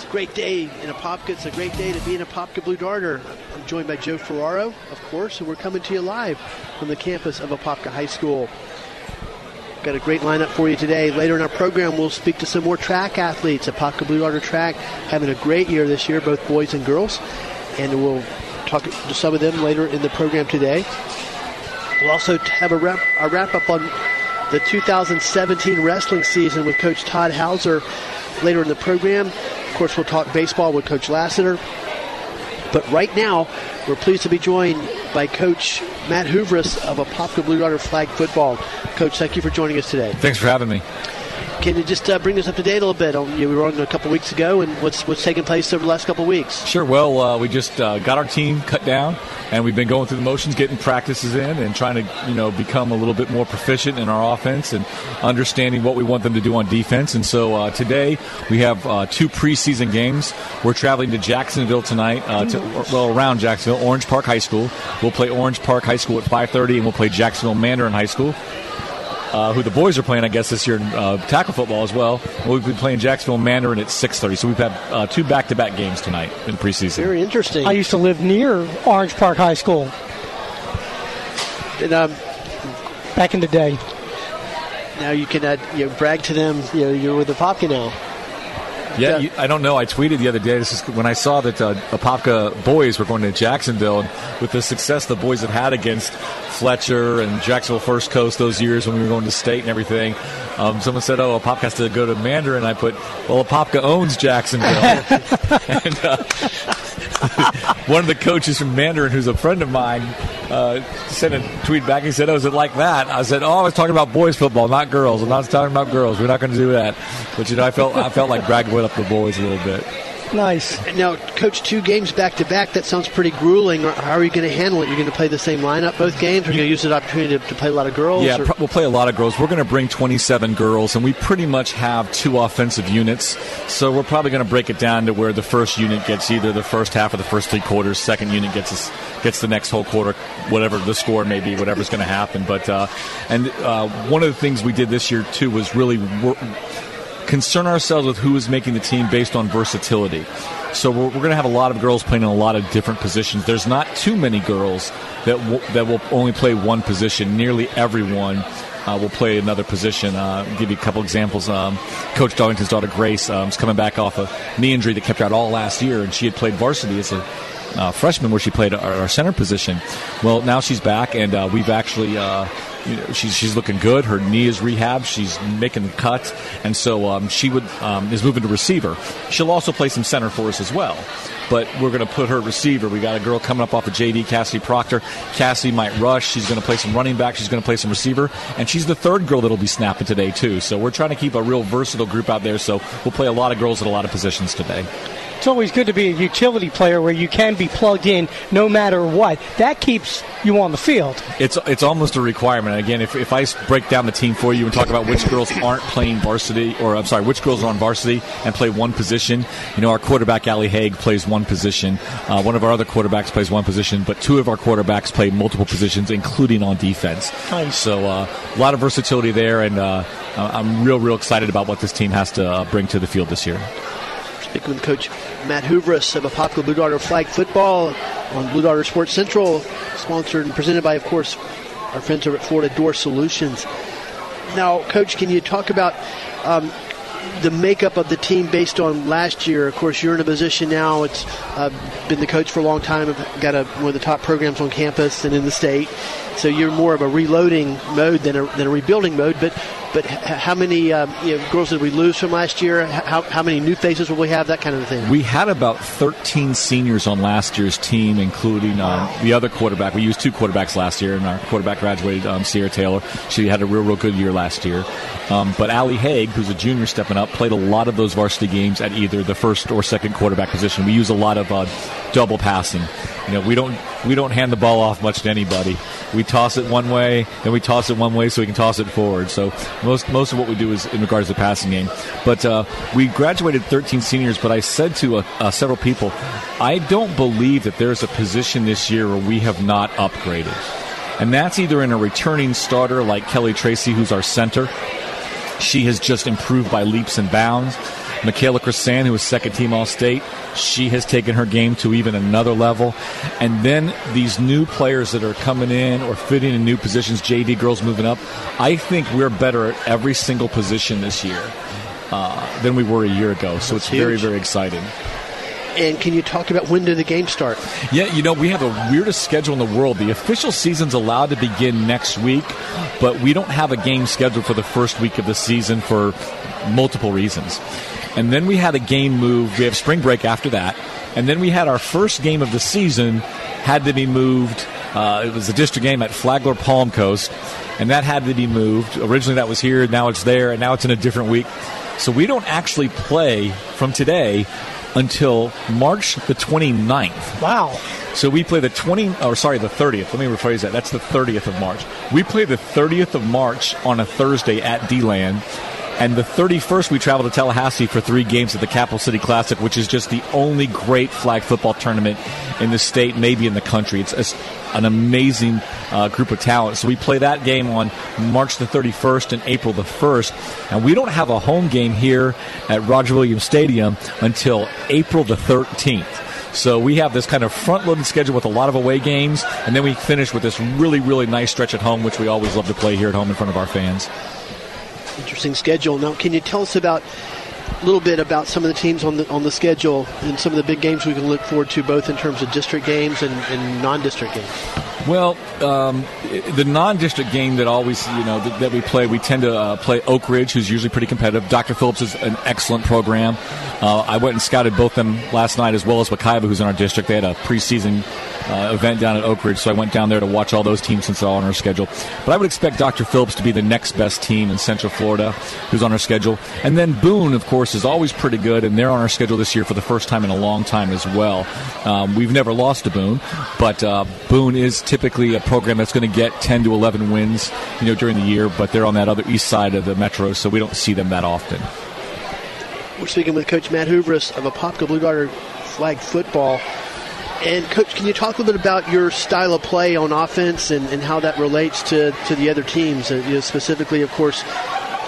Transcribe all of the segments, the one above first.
It's a great day in Apopka. It's a great day to be in Apopka Blue Darter. I'm joined by Joe Ferraro, of course, and we're coming to you live from the campus of Apopka High School. Got a great lineup for you today. Later in our program, we'll speak to some more track athletes. Apopka Blue Darter Track having a great year this year, both boys and girls, and we'll talk to some of them later in the program today. We'll also have a wrap, a wrap up on the 2017 wrestling season with Coach Todd Howzer later in the program. Of course, we'll talk baseball with Coach Lassiter. But right now, we're pleased to be joined by Coach Matt Hooveris of Apopka Blue Darter Flag Football. Coach, thank you for joining us today. Thanks for having me. Can you just uh, bring us up to date a little bit? On, you we were on a couple weeks ago, and what's what's taken place over the last couple weeks? Sure. Well, uh, we just uh, got our team cut down, and we've been going through the motions, getting practices in, and trying to you know become a little bit more proficient in our offense and understanding what we want them to do on defense. And so uh, today we have uh, two preseason games. We're traveling to Jacksonville tonight, to, well around Jacksonville, Orange Park High School. We'll play Orange Park High School at 5:30, and we'll play Jacksonville Mandarin High School. Uh, who the boys are playing, I guess, this year in uh, tackle football as well. We'll be playing Jacksonville Mandarin at 6:30. So we've had uh, two back-to-back games tonight in preseason. Very interesting. I used to live near Orange Park High School And, um, back in the day. now you can uh, you know, brag to them. You know, you're with Apopka now. Yeah, you, I don't know. I tweeted the other day. This is when I saw that uh, Apopka boys were going to Jacksonville, and with the success the boys had had against Fletcher and Jacksonville First Coast those years when we were going to state and everything. Um, someone said, "Oh, Apopka has to go to Mandarin." I put, "Well, Apopka owns Jacksonville." and, uh, one of the coaches from Mandarin, who's a friend of mine, uh, sent a tweet back. He said, "Oh, is it like that?" I said, "Oh, I was talking about boys football, not girls. I'm not talking about girls. We're not going to do that." But you know, I felt I felt like bragging up the boys a little bit. Nice. Now, coach, two games back to back. That sounds pretty grueling. How are you going to handle it? You're going to play the same lineup both games. Or are you going to use the opportunity to, to play a lot of girls? Yeah, or- pro- we'll play a lot of girls. We're going to bring 27 girls, and we pretty much have two offensive units. So we're probably going to break it down to where the first unit gets either the first half of the first three quarters. Second unit gets us, gets the next whole quarter, whatever the score may be, whatever's going to happen. But uh, and uh, one of the things we did this year too was really wor- concern ourselves with who is making the team based on versatility. So we're, we're going to have a lot of girls playing in a lot of different positions. There's not too many girls that w- that will only play one position. Nearly everyone uh, will play another position. Uh, give you a couple examples. Um, Coach Darlington's daughter Grace um, is coming back off a knee injury that kept her out all last year, and she had played varsity as a uh, freshman where she played our, our center position. Well, now she's back, and uh, we've actually. Uh, you know, she's she's looking good. Her knee is rehabbed. She's making the cut, and so um, she would um, is moving to receiver. She'll also play some center for us as well. But we're going to put her receiver. We got a girl coming up off of JV, Cassie Proctor. Cassie might rush. She's going to play some running back. She's going to play some receiver, and she's the third girl that'll be snapping today too. So we're trying to keep a real versatile group out there. So we'll play a lot of girls at a lot of positions today. It's always good to be a utility player where you can be plugged in no matter what. That keeps you on the field. It's it's almost a requirement. Again, if, if I break down the team for you and talk about which girls aren't playing varsity, or I'm sorry, which girls are on varsity and play one position, you know, our quarterback Allie Haig plays one position. Uh, one of our other quarterbacks plays one position, but two of our quarterbacks play multiple positions, including on defense. Nice. So uh, a lot of versatility there, and uh, I'm real real excited about what this team has to uh, bring to the field this year. Speaking with Coach Matt Hooveris of Apopka Blue Darter Flag Football on Blue Darter Sports Central, sponsored and presented by, of course, our friends over at Florida Door Solutions. Now, Coach, can you talk about um, the makeup of the team based on last year. Of course, you're in a position now. It's uh, been the coach for a long time. I've got a, one of the top programs on campus and in the state. So you're more of a reloading mode than a, than a rebuilding mode. But but how many um, you know, girls did we lose from last year? How, how many new faces will we have? That kind of thing. We had about 13 seniors on last year's team, including um, the other quarterback. We used two quarterbacks last year, and our quarterback graduated, um, Sierra Taylor. She had a real, real good year last year. Um, but Allie Haig, who's a junior stepping up, played a lot of those varsity games at either the first or second quarterback position. We use a lot of uh, double passing. You know, we don't we don't hand the ball off much to anybody. We toss it one way, then we toss it one way so we can toss it forward. So most most of what we do is in regards to the passing game. But uh, we graduated 13 seniors. But I said to uh, uh, several people, I don't believe that there's a position this year where we have not upgraded, and that's either in a returning starter like Kelly Tracy, who's our center. She has just improved by leaps and bounds. Michaela Crisan, who was second team All State, she has taken her game to even another level. And then these new players that are coming in or fitting in new positions, JV girls moving up, I think we're better at every single position this year uh, than we were a year ago. So That's it's very, huge. very exciting. And can you talk about when do the games start? Yeah, you know, we have the weirdest schedule in the world. The official season's allowed to begin next week, but we don't have a game scheduled for the first week of the season for multiple reasons. And then we had a game move. We have spring break after that. And then we had our first game of the season had to be moved. Uh, it was a district game at Flagler Palm Coast, and that had to be moved. Originally that was here, now it's there, and now it's in a different week. So we don't actually play from today until March the 29th. Wow. So we play the 20, or sorry, the 30th. Let me rephrase that. That's the 30th of March. We play the 30th of March on a Thursday at DeLand. And the 31st, we travel to Tallahassee for three games at the Capital City Classic, which is just the only great flag football tournament in the state, maybe in the country. It's, it's an amazing uh, group of talent. So we play that game on March the 31st and April the 1st. And we don't have a home game here at Roger Williams Stadium until April the 13th. So we have this kind of front-loaded schedule with a lot of away games, and then we finish with this really, really nice stretch at home, which we always love to play here at home in front of our fans. Interesting schedule. Now, can you tell us about a little bit about some of the teams on the on the schedule and some of the big games we can look forward to, both in terms of district games and, and non-district games? Well, um, the non-district game that always, you know, that, that we play, we tend to uh, play Oak Ridge, who's usually pretty competitive. Dr. Phillips is an excellent program. Uh, I went and scouted both them last night, as well as Wekiva, who's in our district. They had a preseason uh, event down at Oak Ridge, so I went down there to watch all those teams since they're all on our schedule. But I would expect Dr. Phillips to be the next best team in Central Florida, who's on our schedule. And then Boone, of course, is always pretty good, and they're on our schedule this year for the first time in a long time as well. Um, we've never lost to Boone, but uh, Boone is typically a program that's going to get 10 to 11 wins, you know, during the year. But they're on that other east side of the metro, so we don't see them that often. We're speaking with Coach Matt Hooveris of Apopka Blue Darter Flag Football. And Coach, can you talk a little bit about your style of play on offense and, and how that relates to, to the other teams? Uh, you know, specifically, of course,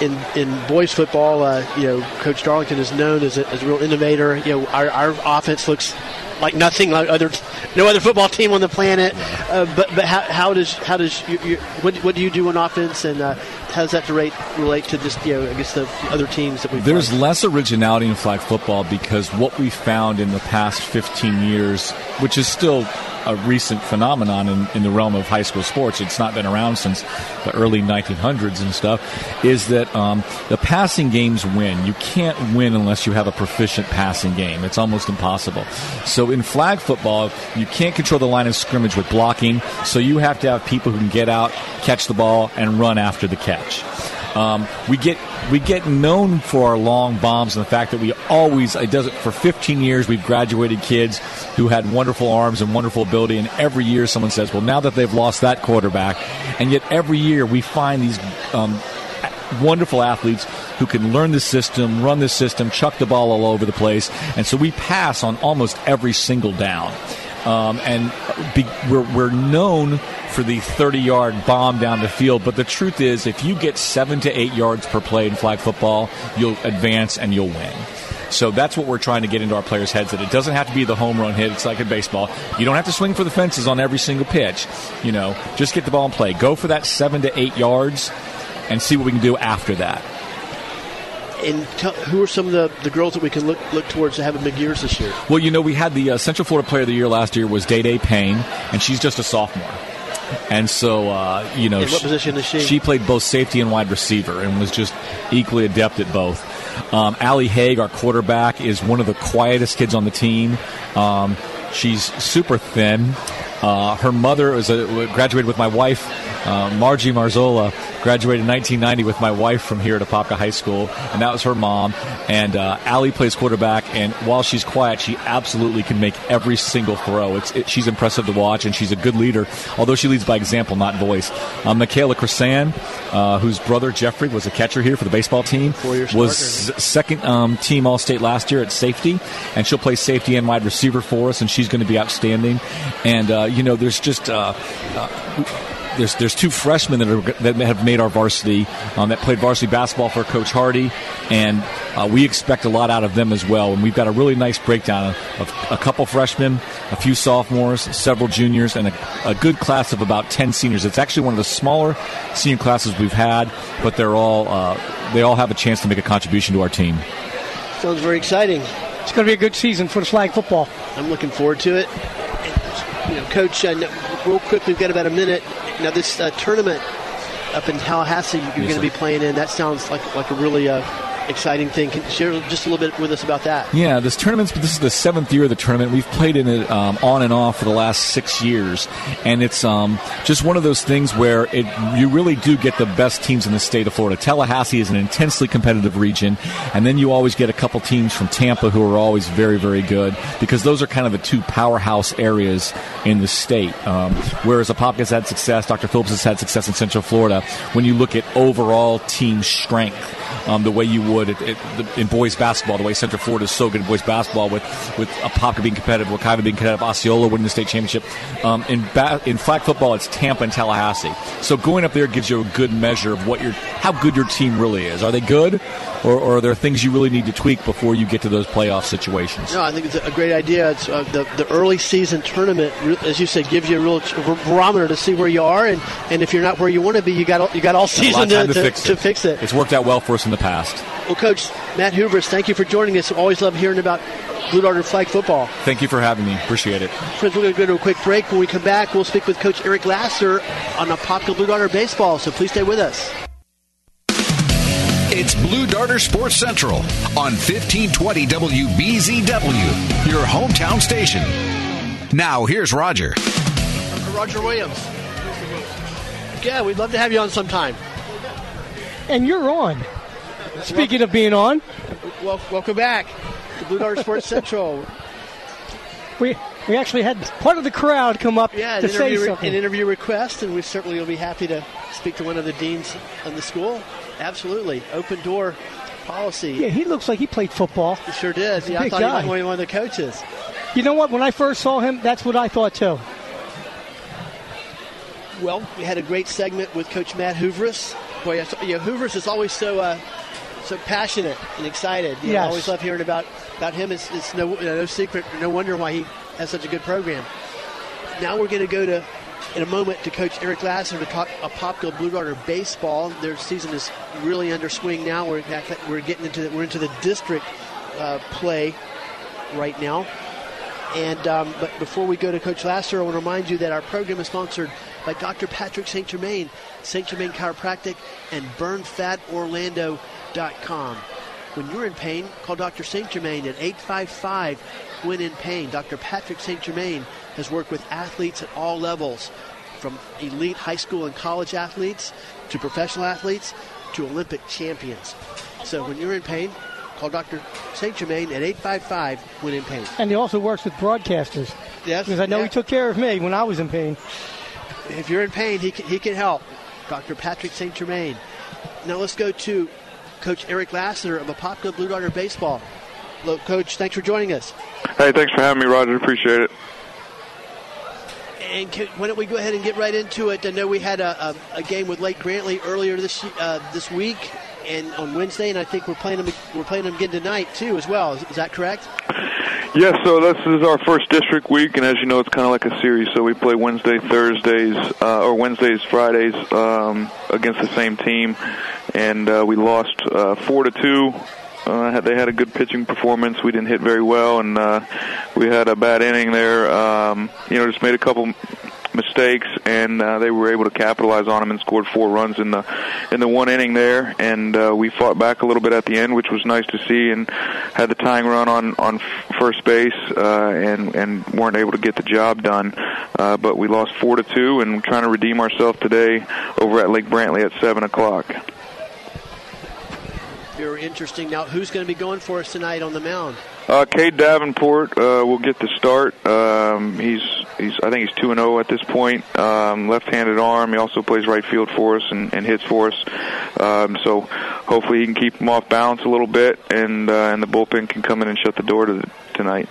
in, in boys football, uh, you know, Coach Darlington is known as a, as a real innovator. You know, our, our offense looks like nothing like other no other football team on the planet. Uh, but but how, how does how does you, you, what, what do you do on offense? And uh, how does that relate relate to just you know I guess the other teams that we There's less originality in flag football because what we found in the past 15 years, which is still a recent phenomenon in, in the realm of high school sports, it's not been around since the early 1900s and stuff, is that um, the passing games win. You can't win unless you have a proficient passing game. It's almost impossible. So in flag football, you can't control the line of scrimmage with blocking, so you have to have people who can get out, catch the ball, and run after the catch. Um, we get we get known for our long bombs and the fact that we always it does it for 15 years. We've graduated kids who had wonderful arms and wonderful ability, and every year someone says, "Well, now that they've lost that quarterback," and yet every year we find these. Um, wonderful athletes who can learn the system, run the system, chuck the ball all over the place, and so we pass on almost every single down. Um, and be, we're, we're known for the 30 yard bomb down the field, but the truth is, if you get seven to eight yards per play in flag football, you'll advance and you'll win. So that's what we're trying to get into our players' heads that it doesn't have to be the home run hit. It's like in baseball. You don't have to swing for the fences on every single pitch. You know, just get the ball and play. Go for that seven to eight yards and see what we can do after that. And tell, who are some of the, the girls that we can look look towards to having big years this year? Well, you know, we had the uh, Central Florida Player of the Year last year was Day Day Payne, and she's just a sophomore. And so, uh, you know, In what position is she? She played both safety and wide receiver, and was just equally adept at both. Um, Allie Haig, our quarterback, is one of the quietest kids on the team. Um, she's super thin. Uh, her mother was a, graduated with my wife, uh, Margie Marzola, graduated in 1990 with my wife from here at Apopka High School, and that was her mom. And uh, Allie plays quarterback, and while she's quiet, she absolutely can make every single throw. It's, it, she's impressive to watch, and she's a good leader, although she leads by example, not voice. Um, Michaela Krasan, uh, whose brother Jeffrey was a catcher here for the baseball team, was second um, team All State last year at safety, and she'll play safety and wide receiver for us, and she's going to be outstanding. And uh, you know, there's just uh, uh, there's there's two freshmen that are that have made our varsity um, that played varsity basketball for Coach Hardy, and uh, we expect a lot out of them as well. And we've got a really nice breakdown of, a couple freshmen, a few sophomores, several juniors, and a, a good class of about ten seniors. It's actually one of the smaller senior classes we've had, but they're all uh, they all have a chance to make a contribution to our team. Sounds very exciting. It's going to be a good season for the flag football. I'm looking forward to it. You know, Coach, uh, real quick, we've got about a minute. Now, this uh, tournament up in Tallahassee you're going to be playing in, that sounds like, like a really uh, exciting thing. Can share just a little bit with us about that? Yeah, this tournament's this is the seventh year of the tournament. We've played in it um, on and off for the last six years, and it's um, just one of those things where it you really do get the best teams in the state of Florida. Tallahassee is an intensely competitive region, and then you always get a couple teams from Tampa who are always very very good because those are kind of the two powerhouse areas in the state. Um, whereas Apopka's had success, Dr. Phillips has had success in Central Florida. When you look at overall team strength um, the way you would it, it, the, in boys basketball, the way Central Florida is so good in boys basketball with with Apopka being competitive, Wekiva being competitive, Osceola winning the state championship. Um, in ba- in flag football, it's Tampa and Tallahassee. So going up there gives you a good measure of what your how good your team really is. Are they good, or, or are there things you really need to tweak before you get to those playoff situations? No, I think it's a great idea. It's uh, the the early season tournament, as you said, gives you a real barometer to see where you are, and, and if you're not where you want to be, you got you got all season to, to, to, fix to fix it. It's worked out well for us in the past. Well, Coach Matt Hooveris, thank you for joining us. Always love hearing about Blue Darter flag football. Thank you for having me. Appreciate it. Friends, we're going to go to a quick break. When we come back, we'll speak with Coach Eric Lassiter on Apopka Blue Darter baseball. So please stay with us. It's Blue Darter Sports Central on 1520 WBZW, your hometown station. Now, here's Roger. Roger Williams. Yeah, we'd love to have you on sometime. And you're on. Speaking of being on, well, welcome back to Blue Darter Sports Central. We we actually had part of the crowd come up yeah, to an say interview, something. an interview request, and we certainly will be happy to speak to one of the deans of the school. Absolutely, open door policy. Yeah, he looks like he played football. He sure did. He's Yeah, I thought guy. he might be one of the coaches. You know what? When I first saw him, that's what I thought too. Well, we had a great segment with Coach Matt Hooveris. Boy, I you know, Hooveris is always so uh, so passionate and excited. You know, I Yes. always love hearing about, about him. It's, it's no no secret, no wonder why he has such a good program. Now we're going to go to in a moment to Coach Eric Lassiter to talk Apopka Blue Darter baseball. Their season is really under swing now. We're we're getting into the, we're into the district uh, play right now. And um, but before we go to Coach Lassiter, I want to remind you that our program is sponsored by Dr. Patrick St. Germain, St. Germain Chiropractic, and BurnFatOrlando.com. When you're in pain, call Dr. St. Germain at 855 When in Pain. Dr. Patrick St. Germain has worked with athletes at all levels, from elite high school and college athletes to professional athletes to Olympic champions. So when you're in pain, call Dr. St. Germain at 855 When in Pain. And he also works with broadcasters. Yes, Because I know yeah. he took care of me when I was in pain. if you're in pain, he can, he can help. Dr. Patrick St. Germain. Now let's go to Coach Eric Lassiter of Apopka Blue Darter Baseball. Hello, Coach. Thanks for joining us. Hey, thanks for having me, Roger. Appreciate it. And can, why don't we go ahead and get right into it? I know we had a, a, a game with Lake Brantley earlier this uh, this week and on Wednesday, and I think we're playing them we're playing them again tonight too as well. Is, is that correct? Yeah, so this is our first district week, and as you know, it's kind of like a series. So we play Wednesday, Thursdays, uh, or Wednesdays, Fridays um, against the same team, and uh, we lost uh, four to two. Uh, they had a good pitching performance. We didn't hit very well, and uh, we had a bad inning there. Um, you know, just made a couple mistakes, and uh, they were able to capitalize on them and scored four runs in the in the one inning there. And uh, we fought back a little bit at the end, which was nice to see, and had the tying run on on first base, uh, and and weren't able to get the job done. Uh, but we lost four to two, and trying to redeem ourselves today over at Lake Brantley at seven o'clock. Very interesting. Now, who's going to be going for us tonight on the mound? Uh, Cade Davenport uh, will get the start. Um, he's he's I think he's two and zero oh at this point. Um, left-handed arm. He also plays right field for us and, and hits for us. Um, so hopefully he can keep him off balance a little bit, and uh, and the bullpen can come in and shut the door to the, tonight.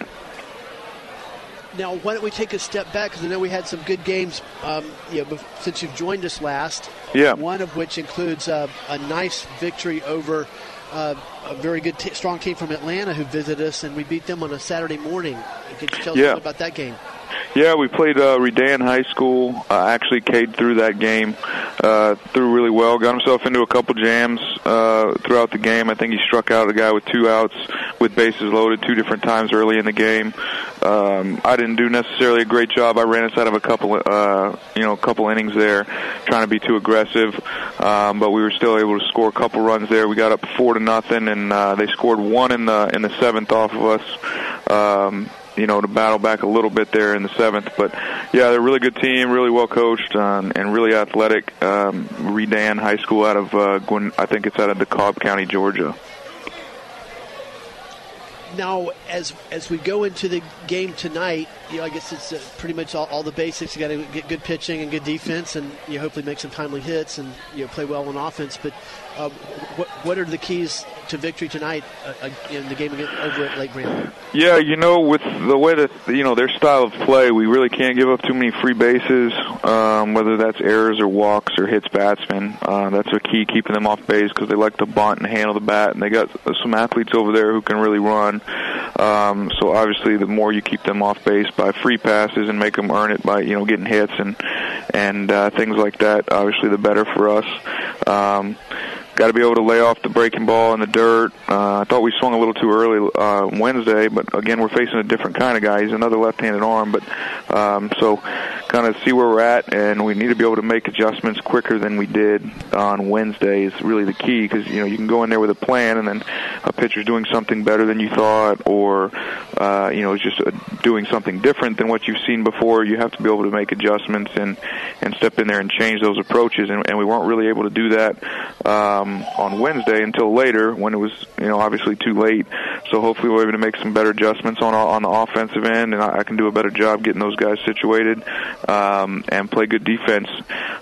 Now, why don't we take a step back? Because I know we had some good games, um, you know, since you've joined us last. Yeah. One of which includes uh, a nice victory over uh, a very good, t- strong team from Atlanta who visited us, and we beat them on a Saturday morning. Could you tell yeah. us about that game? Yeah, we played uh, Redan High School. Uh, actually, Cade through that game, uh, threw really well. Got himself into a couple jams uh, throughout the game. I think he struck out a guy with two outs with bases loaded two different times early in the game. Um, I didn't do necessarily a great job. I ran us out of a couple, uh, you know, a couple innings there, trying to be too aggressive. Um, but we were still able to score a couple runs there. We got up four to nothing, and uh, they scored one in the in the seventh off of us. Um, you know, to battle back a little bit there in the seventh. But yeah, they're a really good team, really well coached, um, and really athletic. Um, Redan High School out of uh, Gwen, I think it's out of DeKalb County, Georgia. Now, as as we go into the game tonight, you know, I guess it's uh, pretty much all, all, the basics. You got to get good pitching and good defense, and you hopefully make some timely hits and you know, play well on offense. But uh, what what are the keys to victory tonight uh, uh in the game over at Lake Brantley? Yeah, you know, with the way that you know their style of play, we really can't give up too many free bases. Um, whether that's errors or walks or hits batsmen, uh, that's a key keeping them off base because they like to bunt and handle the bat, and they got some athletes over there who can really run. Um, so obviously, the more you keep them off base by free passes and make them earn it by you know getting hits and and uh, things like that, obviously the better for us. Um, got to be able to lay off the breaking ball in the dirt. Uh, I thought we swung a little too early uh, Wednesday, but again, we're facing a different kind of guy. He's another left-handed arm, but um, so kind of see where we're at, and we need to be able to make adjustments quicker than we did on Wednesday. Is really the key because you know you can go in there with a plan, and then a pitcher's doing something better than you thought, or uh, you know just uh, doing something different than what you've seen before. You have to be able to make adjustments and and step in there and change those approaches, and, and we weren't really able to do that. Um, on Wednesday until later when it was you know obviously too late. So hopefully we're able to make some better adjustments on on the offensive end, and I, I can do a better job getting those guys situated um, and play good defense.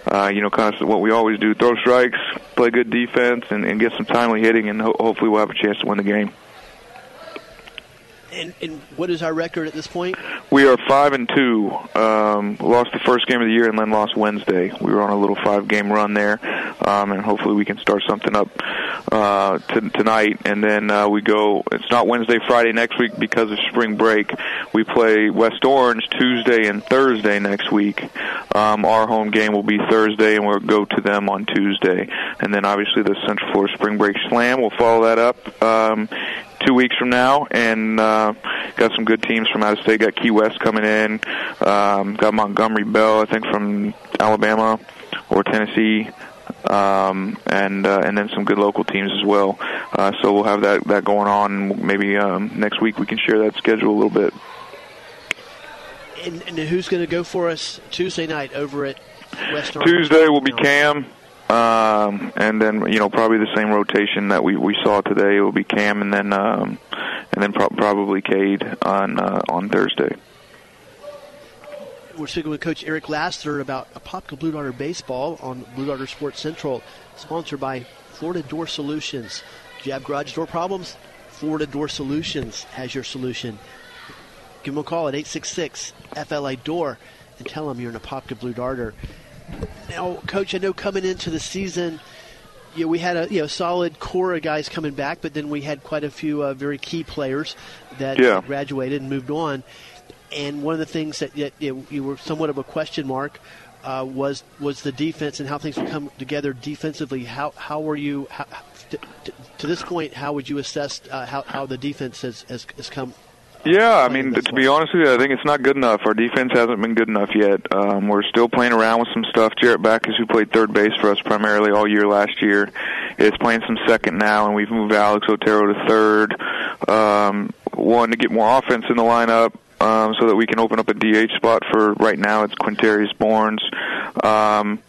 Uh, you know, kind of what we always do: throw strikes, play good defense, and, and get some timely hitting, and ho- hopefully we'll have a chance to win the game. And, and, what is our record at this point? We are five and two. Um, lost the first game of the year and then lost Wednesday. We were on a little five-game run there, um, and hopefully we can start something up uh, t- tonight. And then uh, we go. It's not Wednesday, Friday next week because of spring break. We play West Orange Tuesday and Thursday next week. Um, our home game will be Thursday, and we'll go to them on Tuesday. And then obviously the Central Florida Spring Break Slam. We'll follow that up um, two weeks from now, and uh, got some good teams from out of state. Got Key West coming in. Um, got Montgomery Bell, I think, from Alabama or Tennessee. Um, and uh, and then some good local teams as well. Uh, so we'll have that that going on. Maybe um, next week we can share that schedule a little bit. And, and who's going to go for us Tuesday night over at Western? Tuesday will be Cam. Um, and then you know probably the same rotation that we we saw today. It will be Cam and then um, and then pro- probably Cade on uh, on Thursday. We're speaking with Coach Eric Lassiter about Apopka Blue Darter baseball on Blue Darter Sports Central, sponsored by Florida Door Solutions. Do you have garage door problems? Florida Door Solutions has your solution. Give them a call at 866 FLA Door and tell them you're an Apopka Blue Darter. Now, Coach, I know coming into the season, yeah, we had a you know solid core of guys coming back, but then we had quite a few uh, very key players that Yeah. graduated and moved on. And one of the things that you, you, you were somewhat of a question mark uh, was was the defense and how things would come together defensively. How how were you how, to, to, to this point? How would you assess uh, how how the defense has has, has come? Yeah, I mean, to be honest with you, I think it's not good enough. Our defense hasn't been good enough yet. Um, we're still playing around with some stuff. Jarrett Backus, who played third base for us primarily all year last year, is playing some second now, and we've moved Alex Otero to third. Um, one to get more offense in the lineup. Um, so that we can open up a DH spot for right now. It's Quintarius Barnes, um,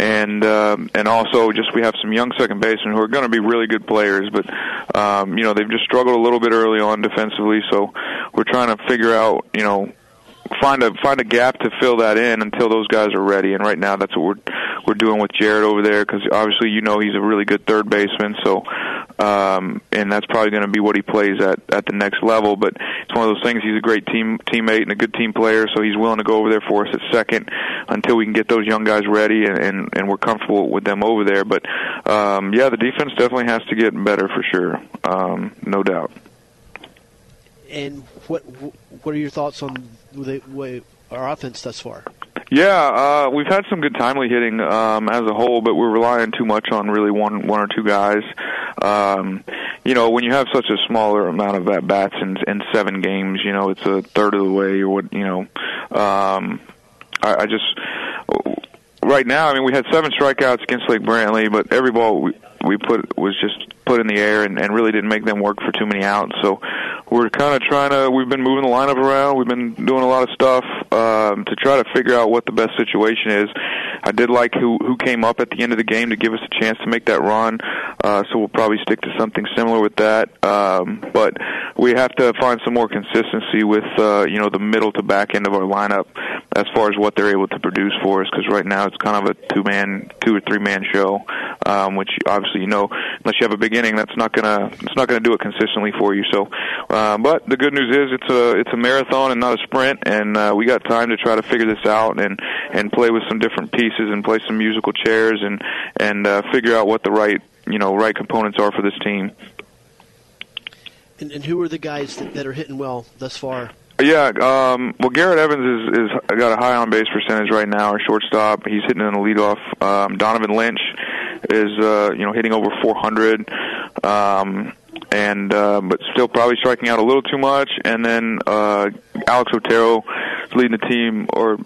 and um, and also just we have some young second basemen who are going to be really good players, but um, you know they've just struggled a little bit early on defensively. So we're trying to figure out you know find a find a gap to fill that in until those guys are ready. And right now, that's what we're we're doing with Jared over there because obviously you know he's a really good third baseman. So, um, and that's probably going to be what he plays at at the next level. But it's one of those things. He's a great team teammate and a good team player, so he's willing to go over there for us at second until we can get those young guys ready and and, and we're comfortable with them over there. But um, yeah, the defense definitely has to get better for sure, um, no doubt. And what what are your thoughts on the way our offense thus far? Yeah, uh, we've had some good timely hitting um, as a whole, but we're relying too much on really one one or two guys. Um, you know, when you have such a smaller amount of at bats in, in seven games, you know, it's a third of the way. Or what you know, um, I, I just right now. I mean, we had seven strikeouts against Lake Brantley, but every ball we, we put was just put in the air and, and really didn't make them work for too many outs. So we're kind of trying to. We've been moving the lineup around. We've been doing a lot of stuff um, to try to figure out what the best situation is. I did like who who came up at the end of the game to give us a chance to make that run. Uh, so we'll probably stick to something similar with that. Um, but we have to find some more consistency with uh, you know the middle to back end of our lineup as far as what they're able to produce for us. Because right now it's kind of a two man, two or three man show, um, which obviously you know unless you have a big inning, that's not gonna it's not gonna do it consistently for you. So, uh, but the good news is it's a it's a marathon and not a sprint, and uh, we got time to try to figure this out and and play with some different pieces and play some musical chairs and and uh, figure out what the right you know right components are for this team. And, and who are the guys that, that are hitting well thus far? Yeah, um, well, Garrett Evans is is got a high on base percentage right now. Our shortstop, he's hitting in the leadoff. Um, Donovan Lynch is uh, you know hitting over 400, um, and uh, but still probably striking out a little too much. And then uh, Alex Otero is leading the team or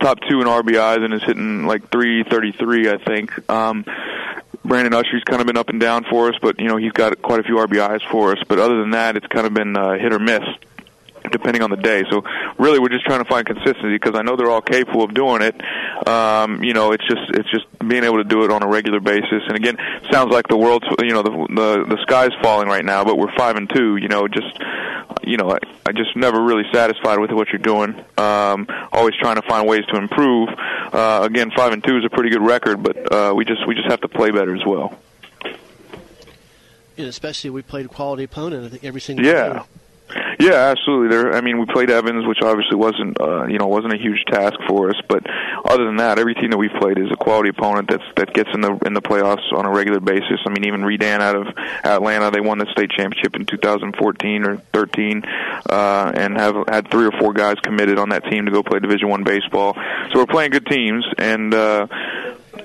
top two in RBIs and is hitting like 333, I think. Um, Brandon Usher's kind of been up and down for us, but you know he's got quite a few RBIs for us. But other than that, it's kind of been uh, hit or miss depending on the day. So really, we're just trying to find consistency because I know they're all capable of doing it. Um, you know, it's just it's just being able to do it on a regular basis. And again, sounds like the world's you know the the, the sky's falling right now, but we're five and two. You know, just you know, I, I just never really satisfied with what you're doing. Um, always trying to find ways to improve. Uh, again, five and two is a pretty good record, but uh, we just we just have to play better as well. And especially we played a quality opponent. I think every single Yeah. game. Yeah, absolutely. There, I mean, we played Evans, which obviously wasn't, uh, you know, wasn't a huge task for us. But other than that, every team that we've played is a quality opponent that's that gets in the in the playoffs on a regular basis. I mean, even Redan out of Atlanta, they won the state championship in 2014 or 13, uh, and have had three or four guys committed on that team to go play Division One baseball. So we're playing good teams, and uh,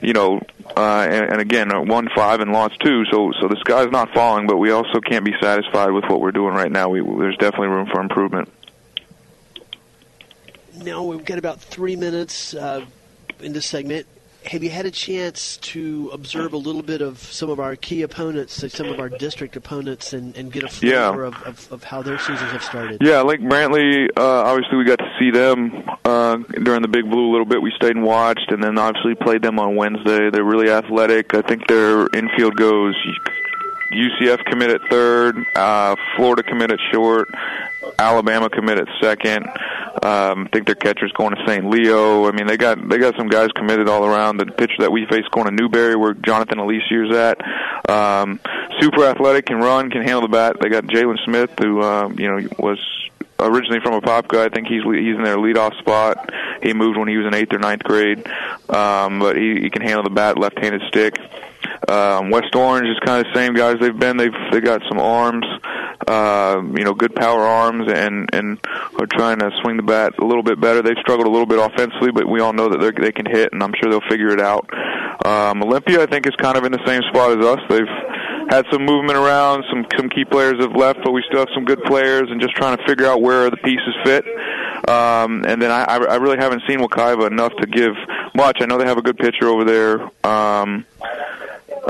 you know, uh, and, and again, uh, won five and lost two. So, so the sky's not falling, but we also can't be satisfied with what we're doing right now. We, there's definitely room for improvement. Now we've got about three minutes uh, in this segment. Have you had a chance to observe a little bit of some of our key opponents, like some of our district opponents, and, and get a flavor Yeah. of, of, of how their seasons have started? Yeah, Lake Brantley. Uh, obviously, we got to see them uh, during the Big Blue a little bit. We stayed and watched, and then obviously played them on Wednesday. They're really athletic. I think their infield goes UCF commit at third, uh, Florida commit at short, Alabama commit at second. Um, I think their catcher's going to St. Leo. I mean, they got they got some guys committed all around. The pitcher that we face going to Newberry, where Jonathan Alicia's at. Um, super athletic, can run, can handle the bat. They got Jalen Smith, who um, you know was originally from Apopka. I think he's he's in their leadoff spot. He moved when he was in eighth or ninth grade, um, but he, he can handle the bat, left-handed stick. Um, West Orange is kind of the same guys they've been. They've they got some arms, uh, you know, good power arms, and and are trying to swing the bat a little bit better. They've struggled a little bit offensively, but we all know that they they can hit, and I'm sure they'll figure it out. Um, Olympia, I think, is kind of in the same spot as us. They've had some movement around. Some some key players have left, but we still have some good players, and just trying to figure out where the pieces fit. Um, and then I, I really haven't seen Wekiva enough to give much. I know they have a good pitcher over there, um,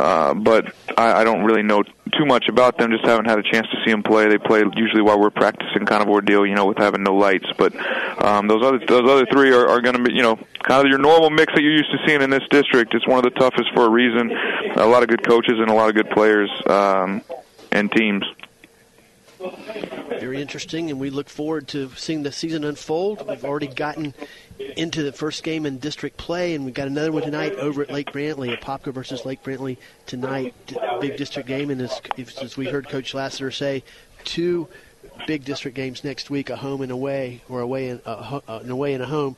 uh, but I, I don't really know too much about them. Just haven't had a chance to see them play. They play usually while we're practicing, kind of ordeal, you know, with having no lights. But um, those other those other three are, are going to be, you know, kind of your normal mix that you're used to seeing in this district. It's one of the toughest for a reason. A lot of good coaches and a lot of good players um, and teams. Very interesting, and we look forward to seeing the season unfold. We've already gotten into the first game in district play, and we've got another one tonight over at Lake Brantley, Apopka versus Lake Brantley tonight. Big district game, and as, as we heard Coach Lassiter say, two big district games next week: a home and away, or away and uh, an away and a home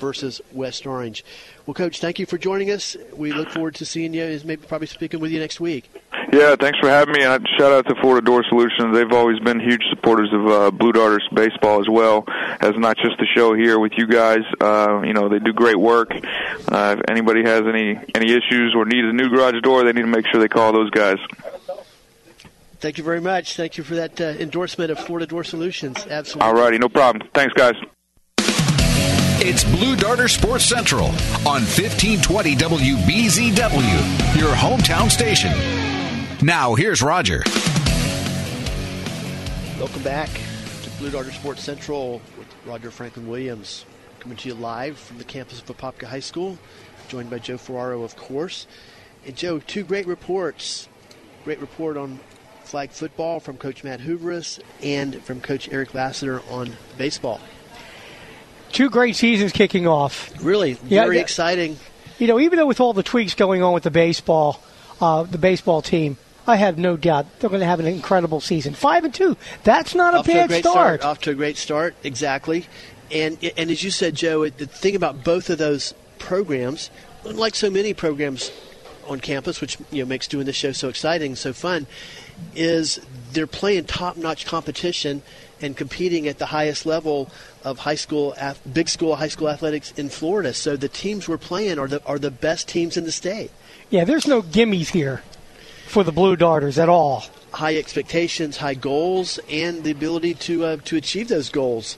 versus West Orange. Well, Coach, thank you for joining us. We look forward to seeing you, is maybe probably speaking with you next week. Yeah, thanks for having me. And shout out to Florida Door Solutions. They've always been huge supporters of uh, Blue Darters baseball as well as not just the show here with you guys. Uh, you know, they do great work. Uh, if anybody has any any issues or needs a new garage door, they need to make sure they call those guys. Thank you very much. Thank you for that uh, endorsement of Florida Door Solutions. Absolutely. All righty, no problem. Thanks, guys. It's Blue Darter Sports Central on 1520 WBZW, your hometown station. Now, here's Roger. Welcome back to Blue Darter Sports Central with Roger Franklin Williams. Coming to you live from the campus of Apopka High School, joined by Joe Ferraro, of course. And Joe, two great reports. Great report on flag football from Coach Matt Hooveris and from Coach Eric Lassiter on baseball two great seasons kicking off. Really, very yeah, exciting. You know, even though with all the tweaks going on with the baseball, uh, the baseball team, I have no doubt they're going to have an incredible season. Five and two. That's not Off a bad a start. start. Off to a great start. Exactly. And and as you said, Joe, the thing about both of those programs, unlike so many programs on campus, which you know makes doing this show so exciting, so fun, is they're playing top-notch competition and competing at the highest level of high school, big school, high school athletics in Florida. So the teams we're playing are the are the best teams in the state. Yeah, there's no gimmies here for the Blue Darters at all. High expectations, high goals, and the ability to uh, to achieve those goals.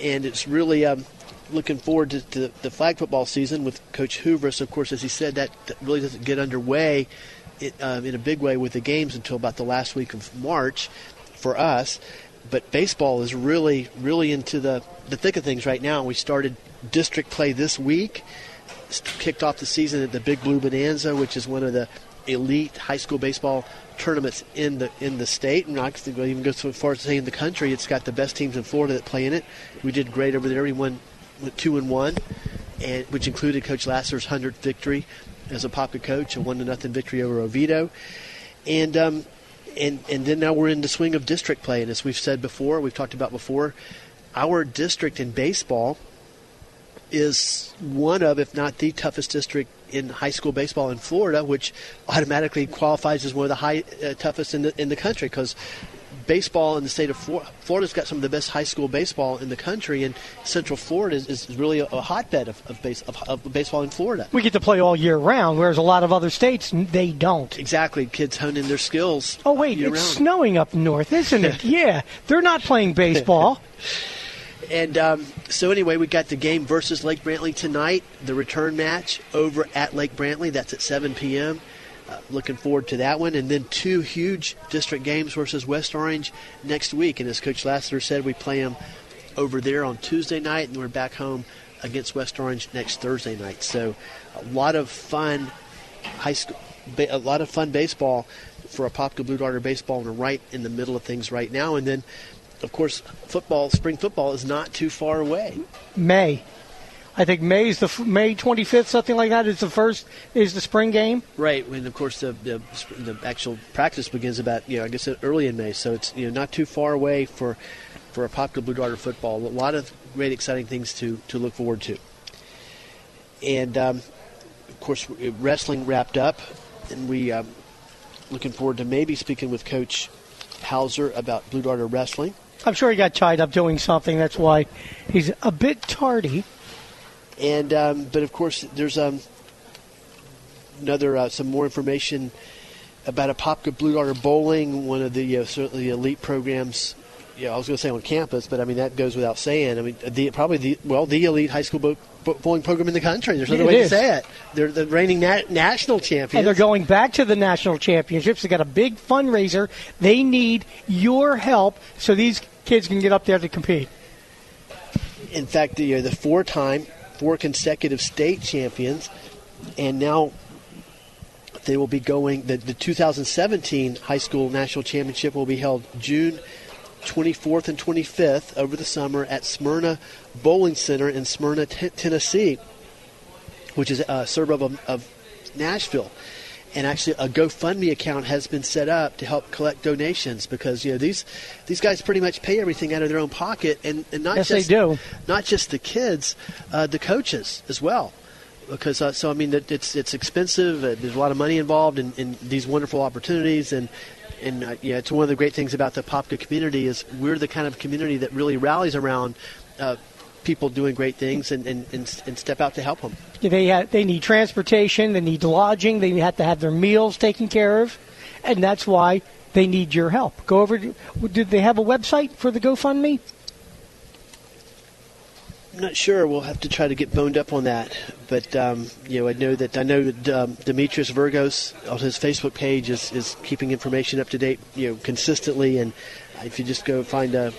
And it's really um, looking forward to, to, the flag football season with Coach Hoover. So, of course, as he said, that, that really doesn't get underway it, um, in a big way with the games until about the last week of March for us but baseball is really, really into the, the thick of things right now. We started district play this week, kicked off the season at the Big Blue Bonanza, which is one of the elite high school baseball tournaments in the in the state. And I even go so far as to say in the country. It's got the best teams in Florida that play in it. We did great over there. We won two and one, and which included Coach Lassiter's hundredth victory as a Apopka coach, a one to nothing victory over Oviedo. And um, and and then now we're in the swing of district play, and as we've said before, we've talked about before, our district in baseball is one of, if not the toughest district in high school baseball in Florida, which automatically qualifies as one of the high uh, toughest in the in the country. Because baseball in the state of Florida. Florida's got some of the best high school baseball in the country, and Central Florida is, is really a, a hotbed of, of, base, of, of, baseball in Florida. We get to play all year round, whereas a lot of other states they don't. Exactly, kids honing their skills. Oh wait, it's round. snowing up north, isn't it? yeah, they're not playing baseball. And um, so, anyway, we got the game versus Lake Brantley tonight, the return match over at Lake Brantley. That's at 7 p.m. Uh, looking forward to that one. And then two huge district games versus West Orange next week. And as Coach Lassiter said, we play them over there on Tuesday night, and we're back home against West Orange next Thursday night. So a lot of fun high school, a lot of fun baseball for Apopka Blue Darter baseball, and right in the middle of things right now. And then, of course, football, spring football is not too far away. May. I think May's the May 25th, something like that, is the first is the spring game. Right, and of course the, the, the actual practice begins about you know I guess early in May, so it's you know not too far away for for a Apopka Blue Darter football. A lot of great exciting things to to look forward to, and um, of course wrestling wrapped up and we um, looking forward to maybe speaking with Coach Howzer about Blue Darter wrestling. I'm sure he got tied up doing something. That's why he's a bit tardy. And um, but of course, there's um, another uh, some more information about Apopka Blue Darter Bowling, one of the uh, certainly elite programs. Yeah, I was going to say on campus, but I mean that goes without saying. I mean, the, probably the well the elite high school bo- bowling program in the country. There's no way is. to say it. They're the reigning na- national champions. And they're going back to the national championships. They got a big fundraiser. They need your help so these kids can get up there to compete. in fact, the, uh, the four-time, four consecutive state champions, and now they will be going. The, the 2017 high school national championship will be held June 24th and 25th over the summer at Smyrna Bowling Center in Smyrna, T- Tennessee, which is a suburb of, of Nashville. And actually, a GoFundMe account has been set up to help collect donations because you know these these guys pretty much pay everything out of their own pocket, and, and not Yes, they just do. not just the kids, uh, the coaches as well. Because uh, so I mean that it's it's expensive. Uh, there's a lot of money involved in, in these wonderful opportunities, and and uh, yeah, it's one of the great things about the Apopka community is we're the kind of community that really rallies around uh, people doing great things and, and, and, and step out to help them. They ha they need transportation, they need lodging, they have to have their meals taken care of, and that's why they need your help. Go over. To, did they have a website for the GoFundMe? I'm not sure. We'll have to try to get boned up on that. But um, you know, I know that I know that um, Demetrius Virgos on his Facebook page is, is keeping information up to date, you know, consistently. And if you just go find uh,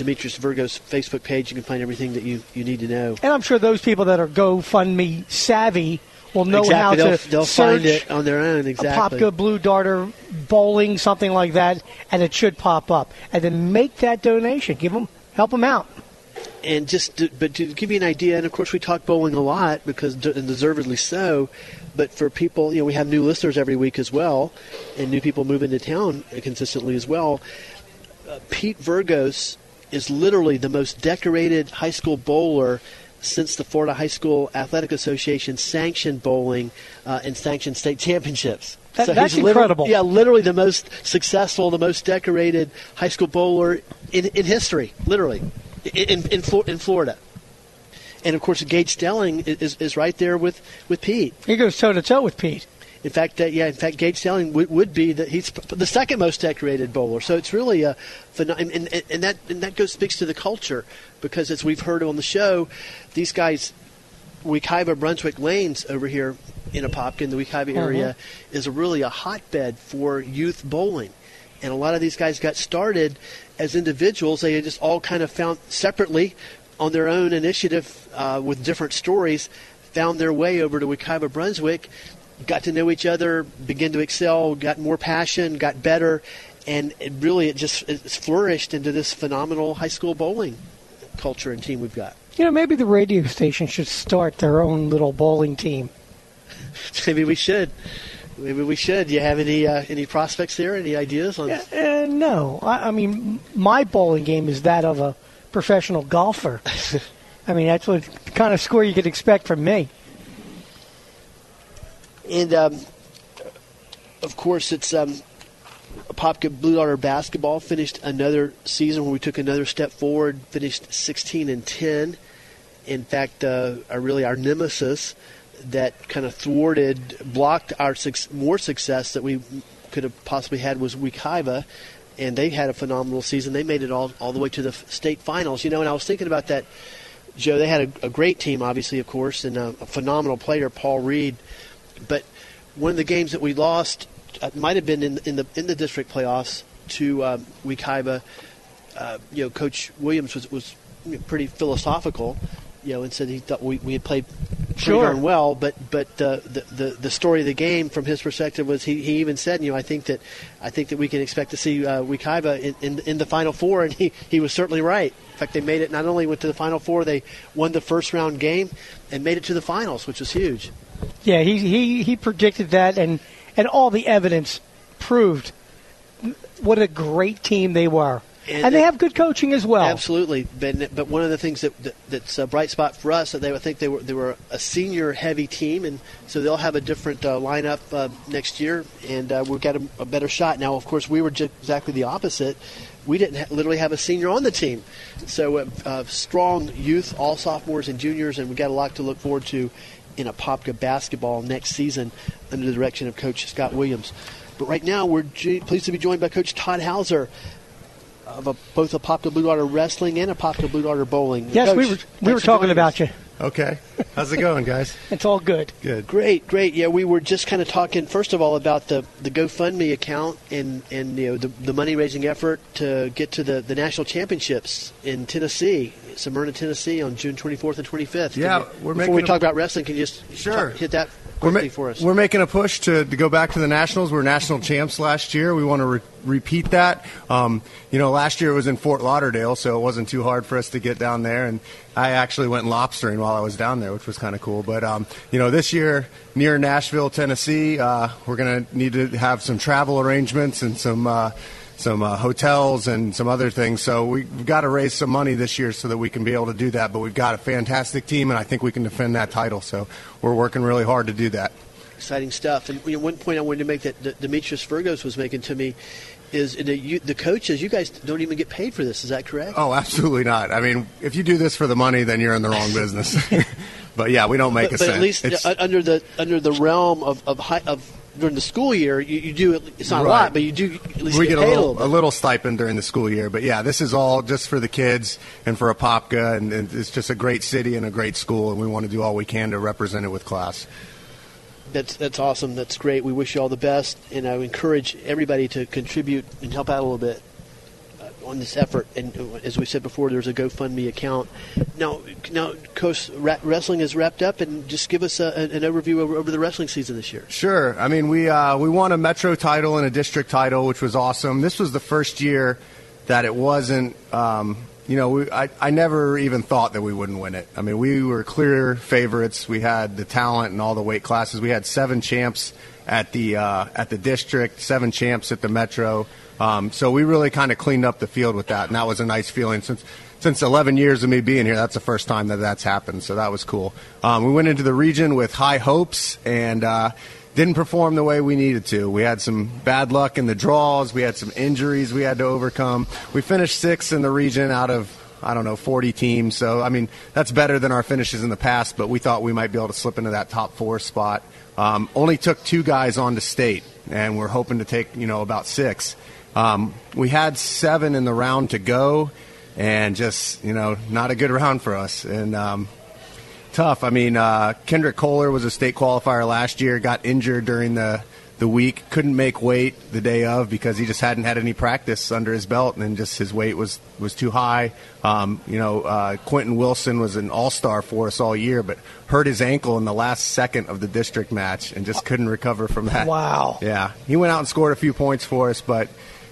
Demetrius Virgos Facebook page, you can find everything that you, you need to know. And I'm sure those people that are GoFundMe savvy will know exactly. how they'll, to they'll search find it on their own. Exactly. Apopka Blue Darter bowling, something like that, and it should pop up. And then make that donation. Give them, help them out. and just to, but to give you an idea, and of course we talk bowling a lot because and deservedly so. But for people, you know, we have new listeners every week as well, and new people move into town consistently as well. Uh, Pete Virgos is literally the most decorated high school bowler since the Florida High School Athletic Association sanctioned bowling uh, and sanctioned state championships. That- he's that's incredible. Yeah, literally the most successful, the most decorated high school bowler in, in history, literally, in, in, in, Florida. And of course, Gage Stelling is, is, is right there with, with Pete. He goes toe to toe with Pete. In fact, uh, yeah, in fact, Gage Stelling would, would be the he's the second most decorated bowler. So it's really a and, and, and that and that goes speaks to the culture because as we've heard on the show, these guys, Wekiva Brunswick Lanes over here in Apopka, in the Wekiva area, is a really a hotbed for youth bowling. And a lot of these guys got started as individuals. They just all kind of found separately on their own initiative uh, with different stories, found their way over to Wekiva Brunswick, got to know each other, began to excel, got more passion, got better, and it really it just it's flourished into this phenomenal high school bowling culture and team we've got. You know, maybe the radio station should start their own little bowling team. Maybe we should. Maybe we should. Do You have any uh, any prospects there? Any ideas on? Uh, no, I, I mean my bowling game is that of a professional golfer. I mean that's what kind of score you could expect from me. And um, of course, it's um, Apopka Blue Darter basketball finished another season where we took another step forward. Finished 16 and 10. In fact, uh, really our nemesis that kind of thwarted, blocked our suc- more success that we could have possibly had was Wekiva, and they had a phenomenal season. They made it all all the way to the f- state finals. You know, and I was thinking about that. Joe, they had a, a great team, obviously, of course, and a, a phenomenal player, Paul Reed. But one of the games that we lost uh, might have been in, in the in the district playoffs to um. Uh, you know, Coach Williams was was you know, pretty philosophical, you know, and said he thought we, we had played pretty Sure. darn well. But but uh, the, the the story of the game from his perspective was he, he even said, you know, I think that I think that we can expect to see uh, Wekiva in, in in the final four, and he he was certainly right. In fact, they made it. Not only went to the final four, they won the first round game and made it to the finals, which was huge. Yeah, he he he predicted that, and and all the evidence proved what a great team they were. And, and they have good coaching as well. Absolutely, but, but one of the things that, that that's a bright spot for us that they I think they were they were a senior heavy team, and so they'll have a different uh, lineup uh, next year, and uh, we've got a, a, better shot. Now, of course, we were just exactly the opposite. We didn't ha- literally have a senior on the team, so uh, uh, strong youth, all sophomores and juniors, and we got a lot to look forward to in Apopka basketball next season under the direction of Coach Scott Williams. But right now, we're pleased to be joined by Coach Todd Howzer of a, both Apopka Blue Darter Wrestling and Apopka Blue Darter Bowling. Yes, Coach, we were we were talking about you. Okay. How's it going, guys? it's all good. Good. Great, great. Yeah, we were just kind of talking first of all about the, the GoFundMe account and, and you know the, the money raising effort to get to the, the national championships in Tennessee, Smyrna, Tennessee, on June 24th and 25th. Yeah, you, we're before we a, talk about wrestling. Can you just sure. talk, hit that we're, ma- we're making a push to, to go back to the nationals. We are national champs last year. We want to re- repeat that. Um, you know, last year it was in Fort Lauderdale, so it wasn't too hard for us to get down there. And I actually went lobstering while I was down there, which was kind of cool. But um, you know, this year near Nashville, Tennessee, uh, we're going to need to have some travel arrangements and some. Uh, some uh, hotels and some other things. So we've got to raise some money this year so that we can be able to do that. But we've got a fantastic team, and I think we can defend that title. So we're working really hard to do that. Exciting stuff. And you know, one point I wanted to make that Demetrius Virgos was making to me is the, you, the coaches. You guys don't even get paid for this. Is that correct? Oh, absolutely not. I mean, if you do this for the money, then you're in the wrong business. but yeah, we don't make but, a but cent. at least it's, under the under the realm of of, high, of during the school year, you, you do. It's not right. a lot, but you do at least we get, get, a little, a, a, little, stipend during the school year. But yeah, this is all just for the kids and for Apopka, and, and it's just a great city and a great school, and we want to do all we can to represent it with class. That's that's awesome. That's great. We wish you all the best, and I encourage everybody to contribute and help out a little bit on this effort. And as we said before, there's a GoFundMe account. Now, now, Coach, wrestling is wrapped up, and just give us a, an overview over, over, the wrestling season this year. Sure. I mean, we uh, we won a Metro title and a district title, which was awesome. This was the first year that it wasn't. Um, you know, we, I, I never even thought that we wouldn't win it. I mean, we were clear favorites. We had the talent and all the weight classes. We had seven champs at the uh, at the district, seven champs at the metro. Um, so we really kind of cleaned up the field with that, and that was a nice feeling since since 11 years of me being here. That's the first time that that's happened, so that was cool. Um, we went into the region with high hopes and. Uh, didn't perform the way we needed to. We had some bad luck in the draws. We had some injuries we had to overcome. We finished sixth in the region out of I don't know, 40 teams. So, I mean, that's better than our finishes in the past, but we thought we might be able to slip into that top four spot. Um, only took two guys on to state, and we're hoping to take, you know, about six. Um, we had seven in the round to go, and just you know, not a good round for us. And um, tough. I mean, uh, Kendrick Kohler was a state qualifier last year. Got injured during the the week. Couldn't make weight the day of because he just hadn't had any practice under his belt, and just his weight was was too high. Um, you know, uh, Quentin Wilson was an all star for us all year, but hurt his ankle in the last second of the district match and just couldn't recover from that. Wow. Yeah, he went out and scored a few points for us, but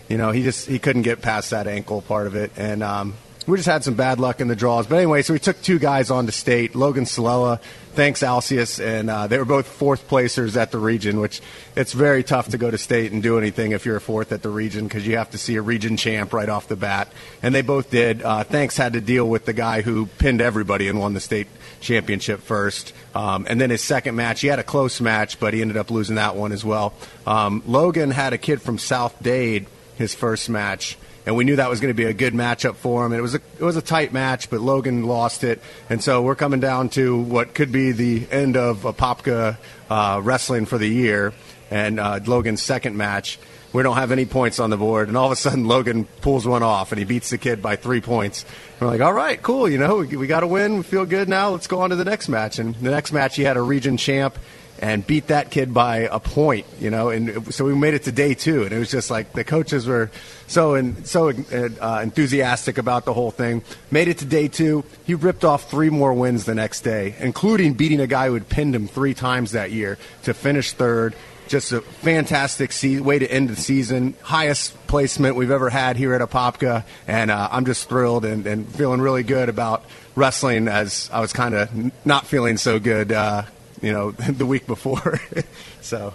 you know, he just he couldn't get past that ankle part of it, and um, we just had some bad luck in the draws. But anyway, so we took two guys on to state. Logan Salela, thanks Alcius, and uh, they were both fourth placers at the region, which it's very tough to go to state and do anything if you're a fourth at the region because you have to see a region champ right off the bat, and they both did. Uh, thanks had to deal with the guy who pinned everybody and won the state championship first. Um, and then his second match, he had a close match, but he ended up losing that one as well. Um, Logan had a kid from South Dade his first match, and we knew that was going to be a good matchup for him. And it was a it was a tight match, but Logan lost it, and so we're coming down to what could be the end of Apopka uh, wrestling for the year, and uh, Logan's second match. We don't have any points on the board, and all of a sudden Logan pulls one off, and he beats the kid by three points. We're like, all right, cool, you know, we, we got to win. We feel good now. Let's go on to the next match. And the next match, he had a region champ and beat that kid by a point, you know. And so we made it to day two, and it was just like the coaches were so and so uh, enthusiastic about the whole thing. Made it to day two. He ripped off three more wins the next day, including beating a guy who had pinned him three times that year to finish third. Just a fantastic se- way to end the season. Highest placement we've ever had here at Apopka, and uh, I'm just thrilled and, and, feeling really good about wrestling as I was kind of not feeling so good uh, you know, the week before. so,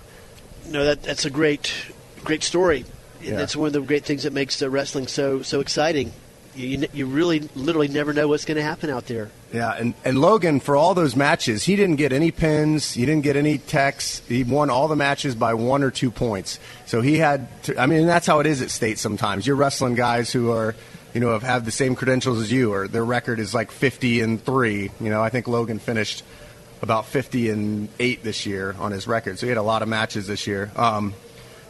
no, that that's a great, great story. And That's one of the great things that makes the wrestling so so exciting. You, you really literally never know what's going to happen out there. Yeah, and, and Logan, for all those matches, he didn't get any pins, he didn't get any techs. He won all the matches by one or two points. So he had, to, I mean, that's how it is at state sometimes. You're wrestling guys who are, you know, have, have the same credentials as you, or their record is like 50 and 3. You know, I think Logan finished about 50 and 8 this year on his record. So he had a lot of matches this year. Um,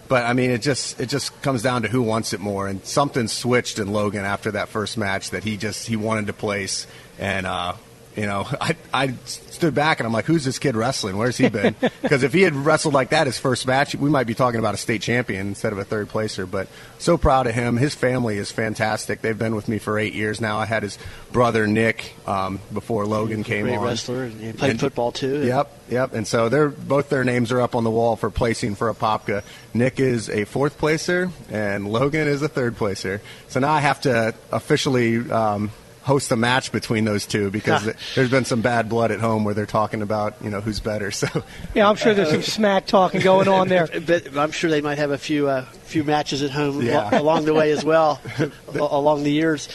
but I mean, it just it just comes down to who wants it more, and something switched in Logan after that first match that he just he wanted to place, and uh, you know, I, I stood back and I'm like, who's this kid wrestling? Where's he been? Because if he had wrestled like that his first match, we might be talking about a state champion instead of a third placer. But so proud of him. His family is fantastic. They've been with me for eight years now. I had his brother Nick um, before Logan came Great on. wrestler, and he played and, football too. Yep, yep. And so they're both their names are up on the wall for placing for Apopka. Nick is a fourth placer, and Logan is a third placer. So now I have to officially. Um, host a match between those two because there's been some bad blood at home where they're talking about you know who's better. So yeah, I'm sure there's some smack talking going on there. but I'm sure they might have a few uh, few matches at home yeah. along the way as well, along the years.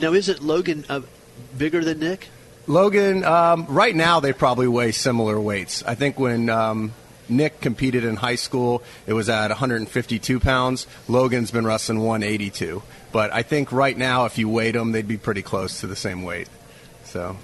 Now, is it Logan uh, bigger than Nick? Logan, um, right now they probably weigh similar weights. I think when um, Nick competed in high school, it was at 152 pounds. Logan's been wrestling 182. But I think right now, if you weighed them, they'd be pretty close to the same weight. So.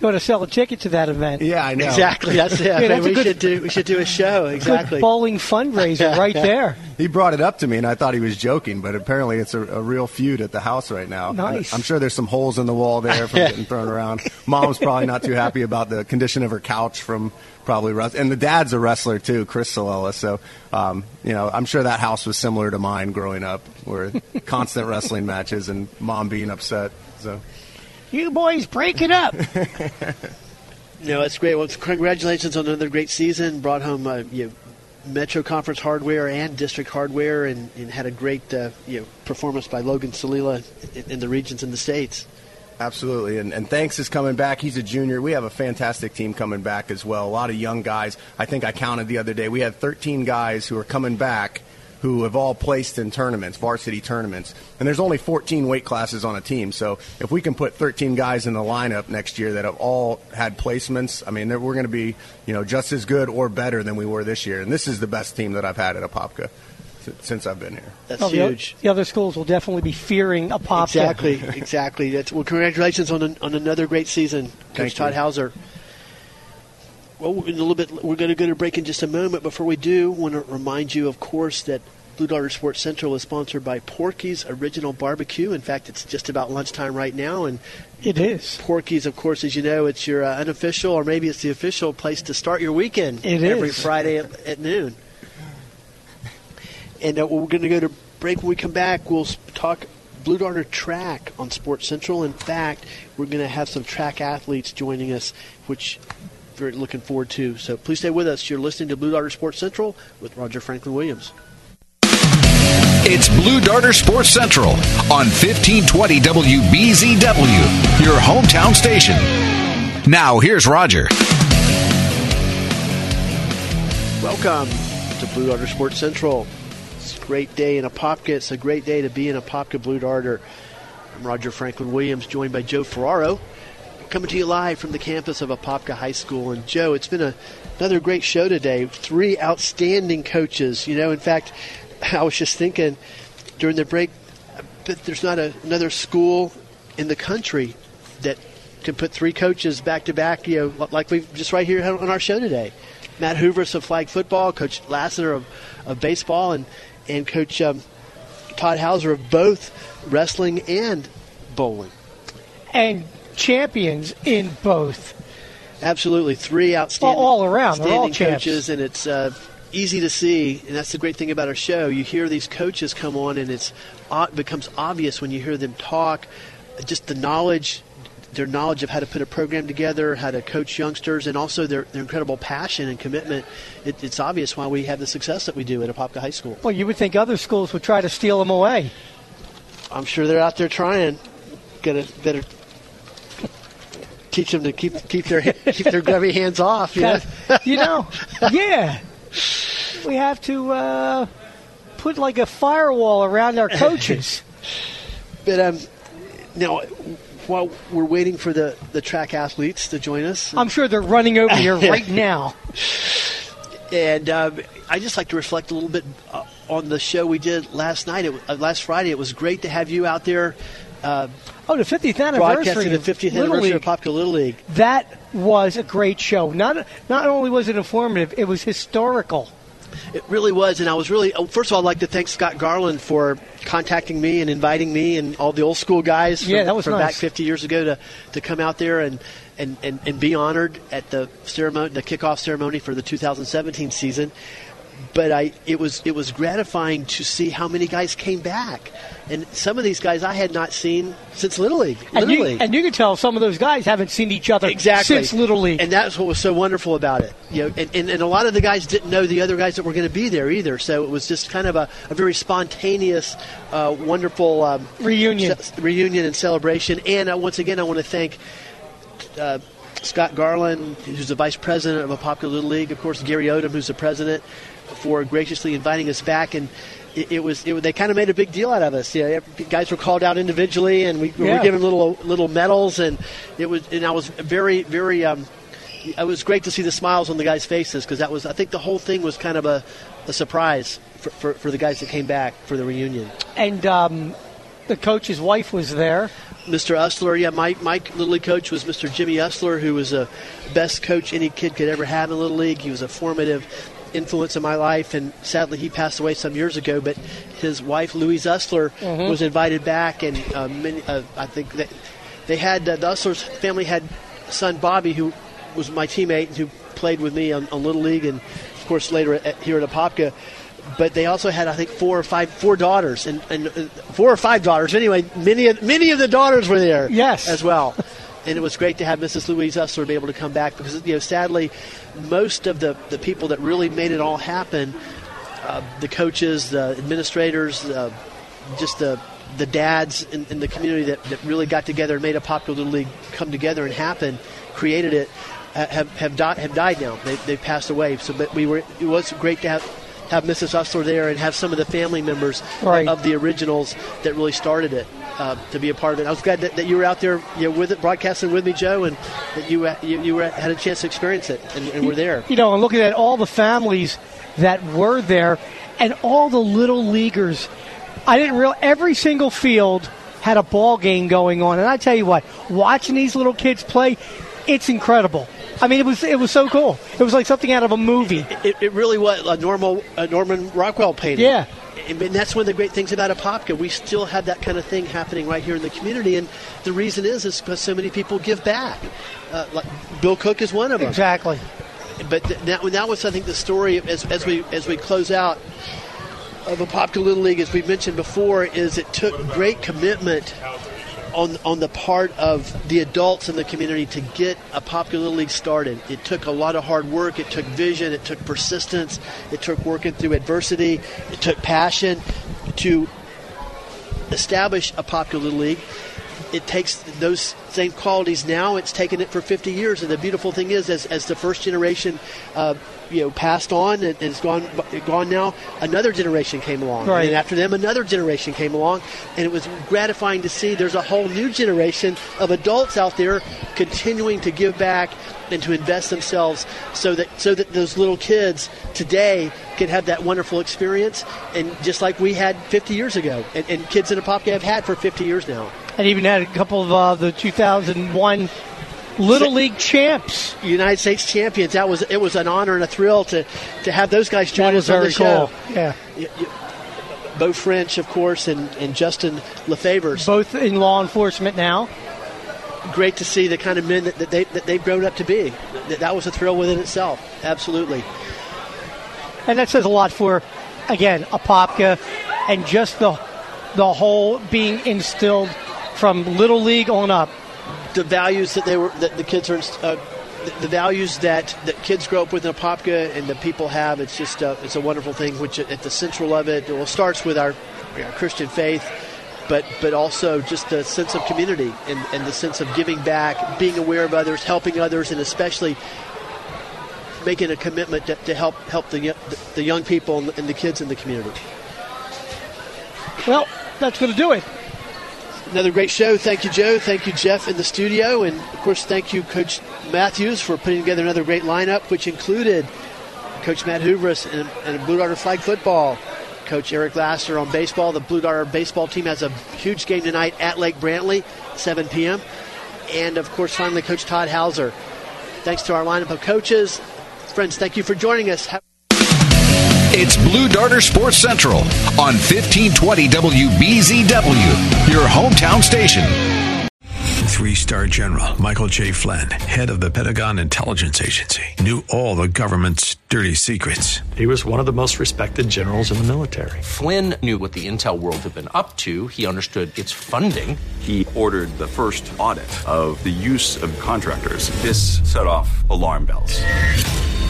You want to sell a ticket to that event? Yeah, I know. Exactly. That's it. yeah, that's we good, should do. We should do a show. Exactly. bowling fundraiser right there. He brought it up to me, and I thought he was joking, but apparently it's a, a real feud at the house right now. Nice. I'm sure there's some holes in the wall there from getting thrown around. Mom's probably not too happy about the condition of her couch from probably wrestling. And the dad's a wrestler too, Chris Salela. So, um, you know, I'm sure that house was similar to mine growing up, where constant wrestling matches and mom being upset. So, you boys break it up. no, it's great. Well, congratulations on another great season. Brought home uh, you know, Metro Conference hardware and district hardware, and, and had a great uh, you know, performance by Logan Salela in, in the regions and the states. Absolutely, and, and thanks is coming back. He's a junior. We have a fantastic team coming back as well. A lot of young guys. I think I counted the other day. We had 13 guys who are coming back who have all placed in tournaments, varsity tournaments. And there's only 14 weight classes on a team. So if we can put 13 guys in the lineup next year that have all had placements, I mean, we're going to be, you know, just as good or better than we were this year. And this is the best team that I've had at Apopka since I've been here. That's oh, huge. The, the, other schools will definitely be fearing Apopka. Exactly, exactly. That's, well, congratulations on an, on another great season, Coach Thank Todd you. Howzer. Well, in a little bit, we're going to go to break in just a moment. Before we do, I want to remind you, of course, that Blue Darter Sports Central is sponsored by Porky's Original Barbecue. In fact, it's just about lunchtime right now, and it is. Porky's, of course, as you know, it's your uh, unofficial, or maybe it's the official place to start your weekend. It every is. Friday at, at noon. And uh, we're going to go to break. When we come back, we'll talk Blue Darter track on Sports Central. In fact, we're going to have some track athletes joining us, which we're looking forward to. So please stay with us. You're listening to Blue Darter Sports Central with Roger Franklin Williams. It's Blue Darter Sports Central on 1520 WBZW, your hometown station. Now, here's Roger. Welcome to Blue Darter Sports Central It's a great day in a Apopka. It's a great day to be in a Apopka Blue Darter. I'm Roger Franklin Williams, joined by Joe Ferraro, coming to you live from the campus of Apopka High School. And Joe, it's been a, another great show today. Three outstanding coaches. You know, in fact, I was just thinking during the break there's not a, another school in the country that can put three coaches back to back. You know, like we've just right here on our show today. Matt Hooveris of flag football, Coach Lassiter of, of baseball, and and Coach um, Todd Howzer of both wrestling and bowling. And champions in both. Absolutely, three outstanding all, all around. Outstanding all coaches, and it's uh, easy to see. And that's the great thing about our show. You hear these coaches come on, and it's it becomes obvious when you hear them talk. Just the knowledge their knowledge of how to put a program together, how to coach youngsters, and also their, their incredible passion and commitment. It, it's obvious why we have the success that we do at Apopka High School. Well, you would think other schools would try to steal them away. I'm sure they're out there trying. Got to better teach them to keep keep their keep their grubby hands off. You know, you know yeah. We have to uh, put like a firewall around our coaches. but um, now while we're waiting for the, the track athletes to join us, I'm sure they're running over here right now. And um, I just like to reflect a little bit uh, on the show we did last night. It, uh, last Friday, it was great to have you out there. Uh, oh, the 50th anniversary. Broadcasting the 50th Little anniversary League. of Apopka Little League. That was a great show. Not not only was it informative, it was historical. It really was, and I was really. oh, First of all, I'd like to thank Scott Garland for contacting me and inviting me and all the old school guys from, Yeah, that was from nice. back 50 years ago to, to come out there and, and, and, and be honored at the ceremony, the kickoff ceremony for the 2017 season. But I, it was it was gratifying to see how many guys came back, and some of these guys I had not seen since Little League. And Little you, League. and you can tell some of those guys haven't seen each other exactly since Little League. and that's what was so wonderful about it. You know, and, and, and a lot of the guys didn't know the other guys that were going to be there either. So it was just kind of a, a very spontaneous, uh, wonderful um, Reunion. ce- reunion and celebration. And uh, once again, I want to thank. Uh, Scott Garland, who's the vice president of Apopka little league, of course Gary Odom, who's the president, for graciously inviting us back. And it, it was it, they kind of made a big deal out of us. Yeah, guys were called out individually, and we, we Yeah. were given little little medals, and it was and I was very very. Um, it was great to see the smiles on the guys' faces because that was I think the whole thing was kind of a, a surprise for, for, for the guys that came back for the reunion. and um, the coach's wife was there. Mr. Usler, yeah, my, my Little League coach was Mr. Jimmy Usler, who was the best coach any kid could ever have in the Little League. He was a formative influence in my life, and sadly he passed away some years ago. But his wife, Louise Usler, Mhm. was invited back, and uh, many, uh, I think that they had uh, the Usler's family had son Bobby, who was my teammate and who played with me on, on Little League, and of course later at, here at Apopka. But they also had, I think, four or five, four daughters, and, and uh, four or five daughters. Anyway, many of many of the daughters were there, Yes. as well. and it was great to have Mrs. Louise Usler be able to come back because, you know, sadly, most of the, the people that really made it all happen, uh, the coaches, the administrators, uh, just the the dads in, in the community that, that really got together and made Apopka Little league come together and happen, created it, uh, have have, di- have died now. They they passed away. So, but we were it was great to have have Mrs. Usler there and have some of the family members Right. of the originals that really started it uh, to be a part of it. I was glad that, that you were out there you know, with it, broadcasting with me, Joe, and that you uh, you, you were, had a chance to experience it and, and were there. You know, and looking at all the families that were there and all the little leaguers. I didn't real every single field had a ball game going on, and I tell you what, watching these little kids play, it's incredible. I mean, it was it was so cool. It was like something out of a movie. It, it really was a normal a Norman Rockwell painting. Yeah. And that's one of the great things about Apopka. We still have that kind of thing happening right here in the community, and the reason is is because so many people give back. Uh, like Bill Cook is one of them. Exactly. But th- that, that was, I think, the story as, as we as we close out of Apopka Little League, as we mentioned before, is it took great commitment on on the part of the adults in the community to get Apopka League started. It took a lot of hard work. It took vision. It took persistence. It took working through adversity. It took passion to establish Apopka League. It takes those same qualities now. It's taken it for 50 years, and the beautiful thing is, as, as the first generation, uh, you know, passed on and, and it's gone gone now, another generation came along, Right. and after them, another generation came along, and it was gratifying to see. There's a whole new generation of adults out there continuing to give back and to invest themselves, so that so that those little kids today can have that wonderful experience, and just like we had 50 years ago, and, and kids in Apopka have had for 50 years now. And even had a couple of uh, the 2001 Little League champs. United States champions. That was it was an honor and a thrill to to have those guys join us on the show. cool. Yeah. Bo French, of course, and, and Justin Lefevers. Both in law enforcement now. Great to see the kind of men that, that they that they've grown up to be. That, that was a thrill within itself. Absolutely. And that says a lot for, again, Apopka and just the the whole being instilled from Little League on up. The values that they were that the kids are. Uh, the- values that, that kids grow up with in Apopka and the people have, it's just a, it's a wonderful thing. Which at the central of it, well, starts with our, our Christian faith, but but also just the sense of community and, and the sense of giving back, being aware of others, helping others, and especially making a commitment to, to help help the, the young people and the kids in the community. Well, that's going to do it. Another great show. Thank you, Joe. Thank you, Jeff, in the studio. And, of course, thank you, Coach Matthews, for putting together another great lineup, which included Coach Matt Hooveris and, and Blue Darter flag football. Coach Eric Lassiter on baseball. The Blue Darter baseball team has a huge game tonight at Lake Brantley, 7 p.m. And, of course, finally, Coach Todd Howzer. Thanks to our lineup of coaches. Friends, thank you for joining us. Have- It's Blue Darter Sports Central on 1520 WBZW, your hometown station. Three star general Michael J. Flynn, head of the Pentagon Intelligence Agency, knew all the government's dirty secrets. He was one of the most respected generals in the military. Flynn knew what the intel world had been up to. He understood its funding. He ordered the first audit of the use of contractors. This set off alarm bells.